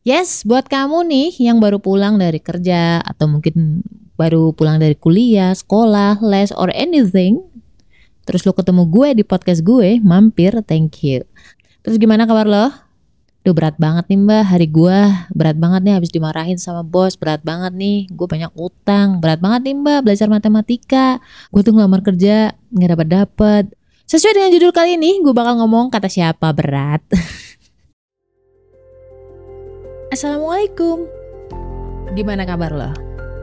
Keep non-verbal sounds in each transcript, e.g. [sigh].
Yes, buat kamu nih yang baru pulang dari kerja atau mungkin baru pulang dari kuliah, sekolah, les, or anything. Terus lo ketemu gue di podcast gue, mampir, thank you. Terus gimana kabar lo? Duh berat banget nih mbak, hari gue berat banget nih habis dimarahin sama bos, berat banget nih, gue banyak utang, berat banget nih mbak belajar matematika, gue tuh ngelamar kerja nggak dapat dapet. Sesuai dengan judul kali ini, gue bakal ngomong kata siapa berat. [laughs] Assalamualaikum. Gimana kabar lo?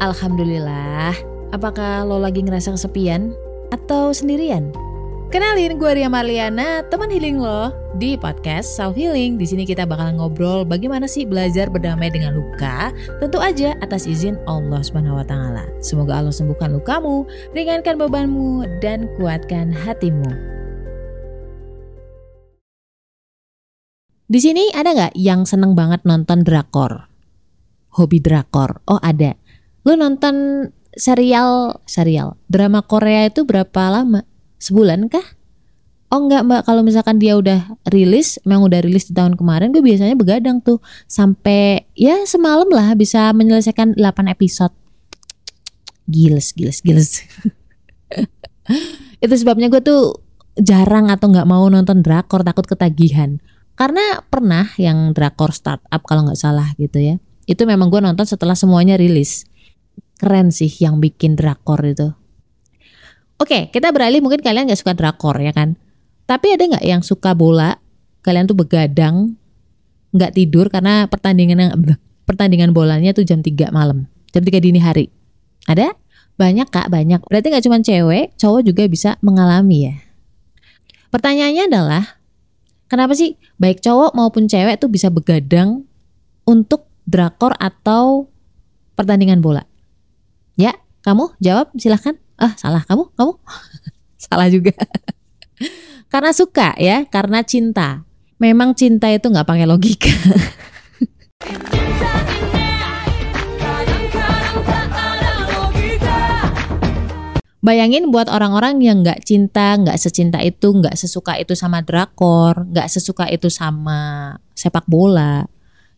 Alhamdulillah. Apakah lo lagi ngerasa kesepian atau sendirian? Kenalin gue Ria Marliana, teman healing lo di podcast Self Healing. Di sini kita bakal ngobrol bagaimana sih belajar berdamai dengan luka, tentu aja atas izin Allah Subhanahu wa taala. Semoga Allah sembuhkan lukamu, ringankan bebanmu dan kuatkan hatimu. Di sini ada nggak yang seneng banget nonton drakor? Hobi drakor? Oh ada. Lu nonton serial serial drama Korea itu berapa lama? Sebulan kah? Oh enggak mbak, kalau misalkan dia udah rilis, memang udah rilis di tahun kemarin, gue biasanya begadang tuh sampai ya semalam lah bisa menyelesaikan 8 episode. Giles, giles, giles. [laughs] itu sebabnya gue tuh jarang atau nggak mau nonton drakor takut ketagihan. Karena pernah yang drakor startup kalau nggak salah gitu ya. Itu memang gue nonton setelah semuanya rilis. Keren sih yang bikin drakor itu. Oke, kita beralih mungkin kalian nggak suka drakor ya kan. Tapi ada nggak yang suka bola? Kalian tuh begadang, nggak tidur karena pertandingan yang pertandingan bolanya tuh jam 3 malam, jam 3 dini hari. Ada? Banyak kak, banyak. Berarti nggak cuma cewek, cowok juga bisa mengalami ya. Pertanyaannya adalah, Kenapa sih baik cowok maupun cewek tuh bisa begadang untuk drakor atau pertandingan bola? Ya, kamu jawab silahkan. Ah, salah kamu, kamu [laughs] salah juga. [laughs] karena suka ya, karena cinta. Memang cinta itu nggak pakai logika. [laughs] Bayangin buat orang-orang yang nggak cinta, nggak secinta itu, nggak sesuka itu sama drakor, nggak sesuka itu sama sepak bola.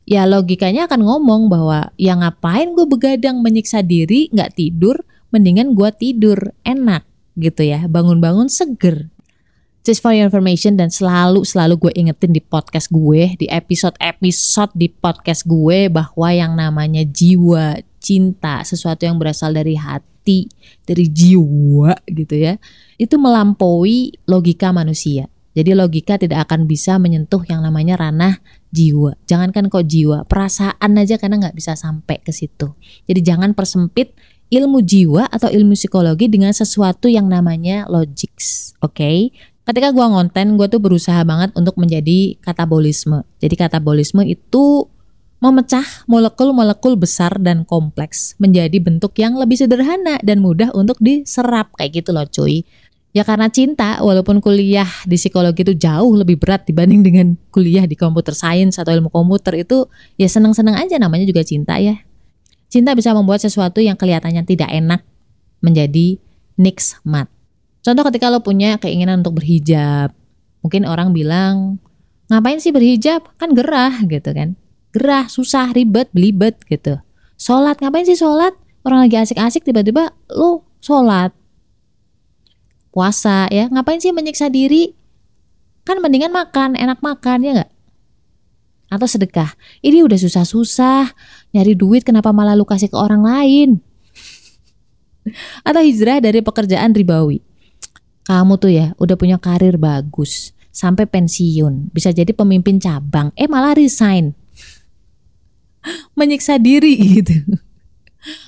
Ya logikanya akan ngomong bahwa ya ngapain gue begadang menyiksa diri, nggak tidur, mendingan gue tidur enak gitu ya, bangun-bangun seger. Just for your information dan selalu selalu gue ingetin di podcast gue, di episode-episode di podcast gue bahwa yang namanya jiwa cinta, sesuatu yang berasal dari hati hati, dari jiwa gitu ya, itu melampaui logika manusia. Jadi logika tidak akan bisa menyentuh yang namanya ranah jiwa. Jangankan kok jiwa, perasaan aja karena nggak bisa sampai ke situ. Jadi jangan persempit ilmu jiwa atau ilmu psikologi dengan sesuatu yang namanya logics. Oke, okay? ketika gua ngonten, gue tuh berusaha banget untuk menjadi katabolisme. Jadi katabolisme itu memecah molekul-molekul besar dan kompleks menjadi bentuk yang lebih sederhana dan mudah untuk diserap kayak gitu loh cuy. Ya karena cinta, walaupun kuliah di psikologi itu jauh lebih berat dibanding dengan kuliah di komputer science atau ilmu komputer itu ya seneng-seneng aja namanya juga cinta ya. Cinta bisa membuat sesuatu yang kelihatannya tidak enak menjadi nikmat. Contoh ketika lo punya keinginan untuk berhijab, mungkin orang bilang, ngapain sih berhijab? Kan gerah gitu kan gerah, susah, ribet, belibet gitu. Sholat, ngapain sih sholat? Orang lagi asik-asik tiba-tiba lu sholat. Puasa ya, ngapain sih menyiksa diri? Kan mendingan makan, enak makan ya nggak? Atau sedekah, ini udah susah-susah, nyari duit kenapa malah lu kasih ke orang lain? [laughs] Atau hijrah dari pekerjaan ribawi. Kamu tuh ya udah punya karir bagus, sampai pensiun, bisa jadi pemimpin cabang, eh malah resign menyiksa diri gitu.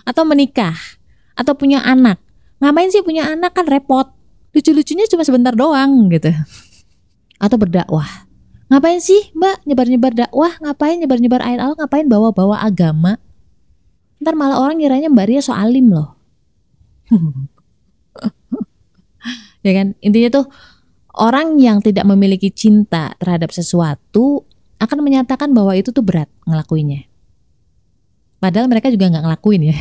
Atau menikah atau punya anak. Ngapain sih punya anak kan repot. Lucu-lucunya cuma sebentar doang gitu. Atau berdakwah. Ngapain sih mbak nyebar-nyebar dakwah? Ngapain nyebar-nyebar ayat Allah? Ngapain bawa-bawa agama? Ntar malah orang kiranya mbak Ria so alim loh. [laughs] ya kan? Intinya tuh orang yang tidak memiliki cinta terhadap sesuatu akan menyatakan bahwa itu tuh berat ngelakuinnya. Padahal mereka juga nggak ngelakuin ya.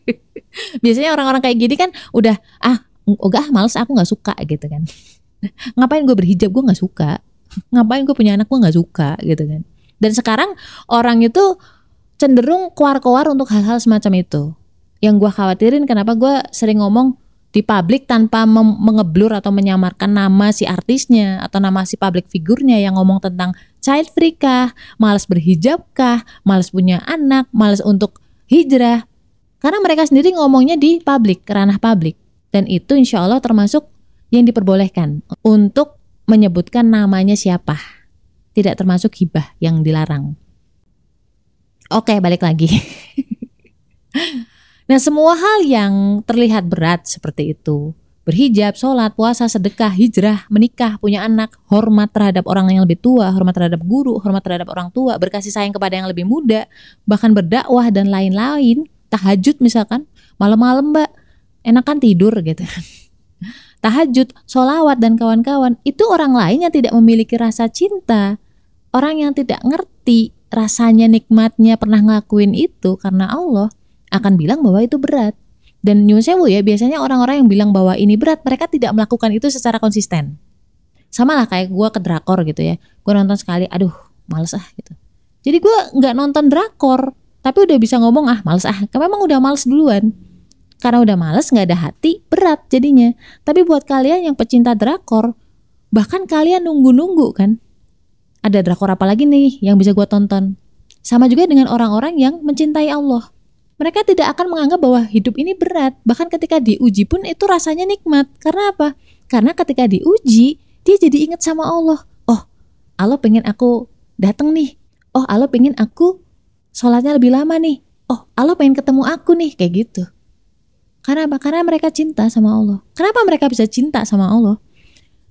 [laughs] Biasanya orang-orang kayak gini kan udah ah enggak males aku nggak suka gitu kan. [laughs] Ngapain gue berhijab gue nggak suka. [laughs] Ngapain gue punya anak gue nggak suka gitu kan. Dan sekarang orang itu cenderung keluar-keluar untuk hal-hal semacam itu. Yang gue khawatirin kenapa gue sering ngomong di publik tanpa mengeblur atau menyamarkan nama si artisnya atau nama si public figurnya yang ngomong tentang child free kah, males berhijab kah, males punya anak, males untuk hijrah. Karena mereka sendiri ngomongnya di publik, ranah publik. Dan itu insya Allah termasuk yang diperbolehkan untuk menyebutkan namanya siapa. Tidak termasuk hibah yang dilarang. Oke, balik lagi. [laughs] Nah, semua hal yang terlihat berat seperti itu, berhijab, sholat, puasa, sedekah, hijrah, menikah, punya anak, hormat terhadap orang yang lebih tua, hormat terhadap guru, hormat terhadap orang tua, berkasih sayang kepada yang lebih muda, bahkan berdakwah dan lain-lain, tahajud misalkan, malam-malam mbak, enakan tidur gitu. [laughs] tahajud, sholawat dan kawan-kawan, itu orang lain yang tidak memiliki rasa cinta, orang yang tidak ngerti rasanya nikmatnya pernah ngelakuin itu karena Allah, akan bilang bahwa itu berat. Dan nyun sewu ya, biasanya orang-orang yang bilang bahwa ini berat, mereka tidak melakukan itu secara konsisten. Sama lah kayak gue ke drakor gitu ya. Gue nonton sekali, aduh males ah gitu. Jadi gue nggak nonton drakor, tapi udah bisa ngomong ah males ah. Karena memang udah males duluan. Karena udah males nggak ada hati, berat jadinya. Tapi buat kalian yang pecinta drakor, bahkan kalian nunggu-nunggu kan. Ada drakor apa lagi nih yang bisa gue tonton? Sama juga dengan orang-orang yang mencintai Allah mereka tidak akan menganggap bahwa hidup ini berat. Bahkan ketika diuji pun itu rasanya nikmat. Karena apa? Karena ketika diuji, dia jadi ingat sama Allah. Oh, Allah pengen aku datang nih. Oh, Allah pengen aku sholatnya lebih lama nih. Oh, Allah pengen ketemu aku nih. Kayak gitu. Karena apa? Karena mereka cinta sama Allah. Kenapa mereka bisa cinta sama Allah?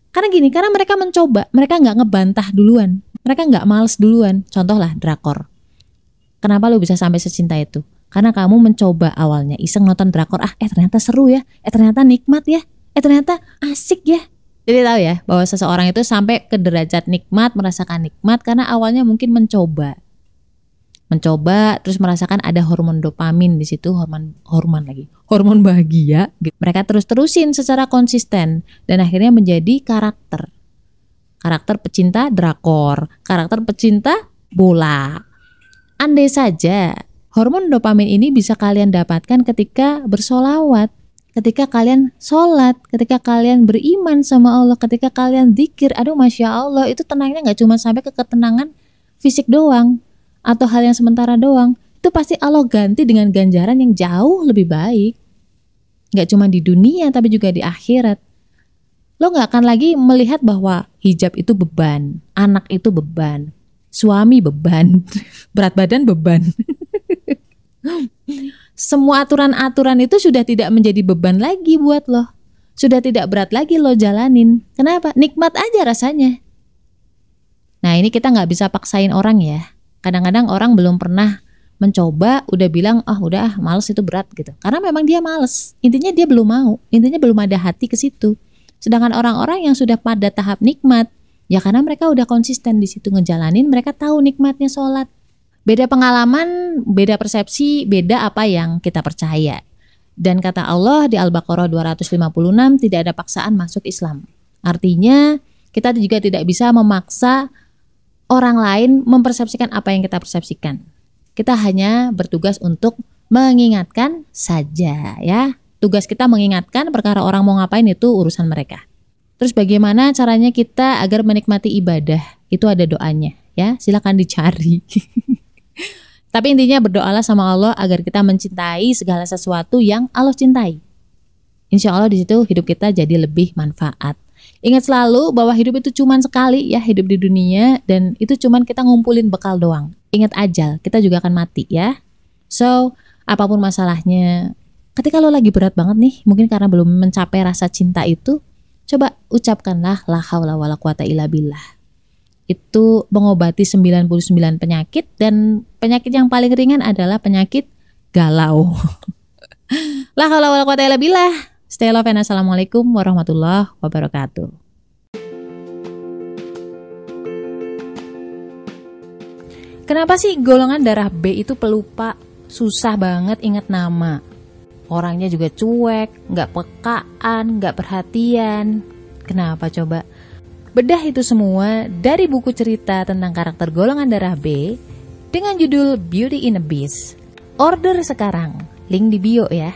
Karena gini, karena mereka mencoba, mereka nggak ngebantah duluan, mereka nggak males duluan. Contoh lah drakor. Kenapa lu bisa sampai secinta itu? Karena kamu mencoba awalnya iseng nonton drakor, ah eh ternyata seru ya, eh ternyata nikmat ya, eh ternyata asik ya. Jadi tahu ya bahwa seseorang itu sampai ke derajat nikmat, merasakan nikmat karena awalnya mungkin mencoba. Mencoba terus merasakan ada hormon dopamin di situ, hormon hormon lagi, hormon bahagia. Gitu. Mereka terus-terusin secara konsisten dan akhirnya menjadi karakter. Karakter pecinta drakor, karakter pecinta bola. Andai saja Hormon dopamin ini bisa kalian dapatkan ketika bersolawat, ketika kalian sholat, ketika kalian beriman sama Allah, ketika kalian zikir. Aduh, masya Allah, itu tenangnya nggak cuma sampai ke ketenangan fisik doang atau hal yang sementara doang. Itu pasti Allah ganti dengan ganjaran yang jauh lebih baik. Nggak cuma di dunia, tapi juga di akhirat. Lo nggak akan lagi melihat bahwa hijab itu beban, anak itu beban, suami beban, [laughs] berat badan beban. Semua aturan-aturan itu sudah tidak menjadi beban lagi buat lo. Sudah tidak berat lagi lo jalanin. Kenapa? Nikmat aja rasanya. Nah ini kita nggak bisa paksain orang ya. Kadang-kadang orang belum pernah mencoba udah bilang ah oh, udah ah, males itu berat gitu karena memang dia males intinya dia belum mau intinya belum ada hati ke situ sedangkan orang-orang yang sudah pada tahap nikmat ya karena mereka udah konsisten di situ ngejalanin mereka tahu nikmatnya sholat Beda pengalaman, beda persepsi, beda apa yang kita percaya. Dan kata Allah di Al-Baqarah 256 tidak ada paksaan masuk Islam. Artinya kita juga tidak bisa memaksa orang lain mempersepsikan apa yang kita persepsikan. Kita hanya bertugas untuk mengingatkan saja ya. Tugas kita mengingatkan perkara orang mau ngapain itu urusan mereka. Terus bagaimana caranya kita agar menikmati ibadah? Itu ada doanya ya. Silakan dicari. [laughs] Tapi intinya berdoalah sama Allah agar kita mencintai segala sesuatu yang Allah cintai. Insya Allah di situ hidup kita jadi lebih manfaat. Ingat selalu bahwa hidup itu cuma sekali ya hidup di dunia dan itu cuma kita ngumpulin bekal doang. Ingat ajal, kita juga akan mati ya. So, apa pun masalahnya, ketika lo lagi berat banget nih, mungkin karena belum mencapai rasa cinta itu, coba ucapkanlah la haula wala quwata illa billah itu mengobati 99 penyakit dan penyakit yang paling ringan adalah penyakit galau. [laughs] La haula wala quwata illa billah. Stay love and assalamualaikum warahmatullahi wabarakatuh. Kenapa sih golongan darah B itu pelupa, susah banget ingat nama? Orangnya juga cuek, nggak pekaan, nggak perhatian. Kenapa coba? Bedah itu semua dari buku cerita tentang karakter golongan darah B dengan judul Beauty in a Beast. Order sekarang, link di bio ya.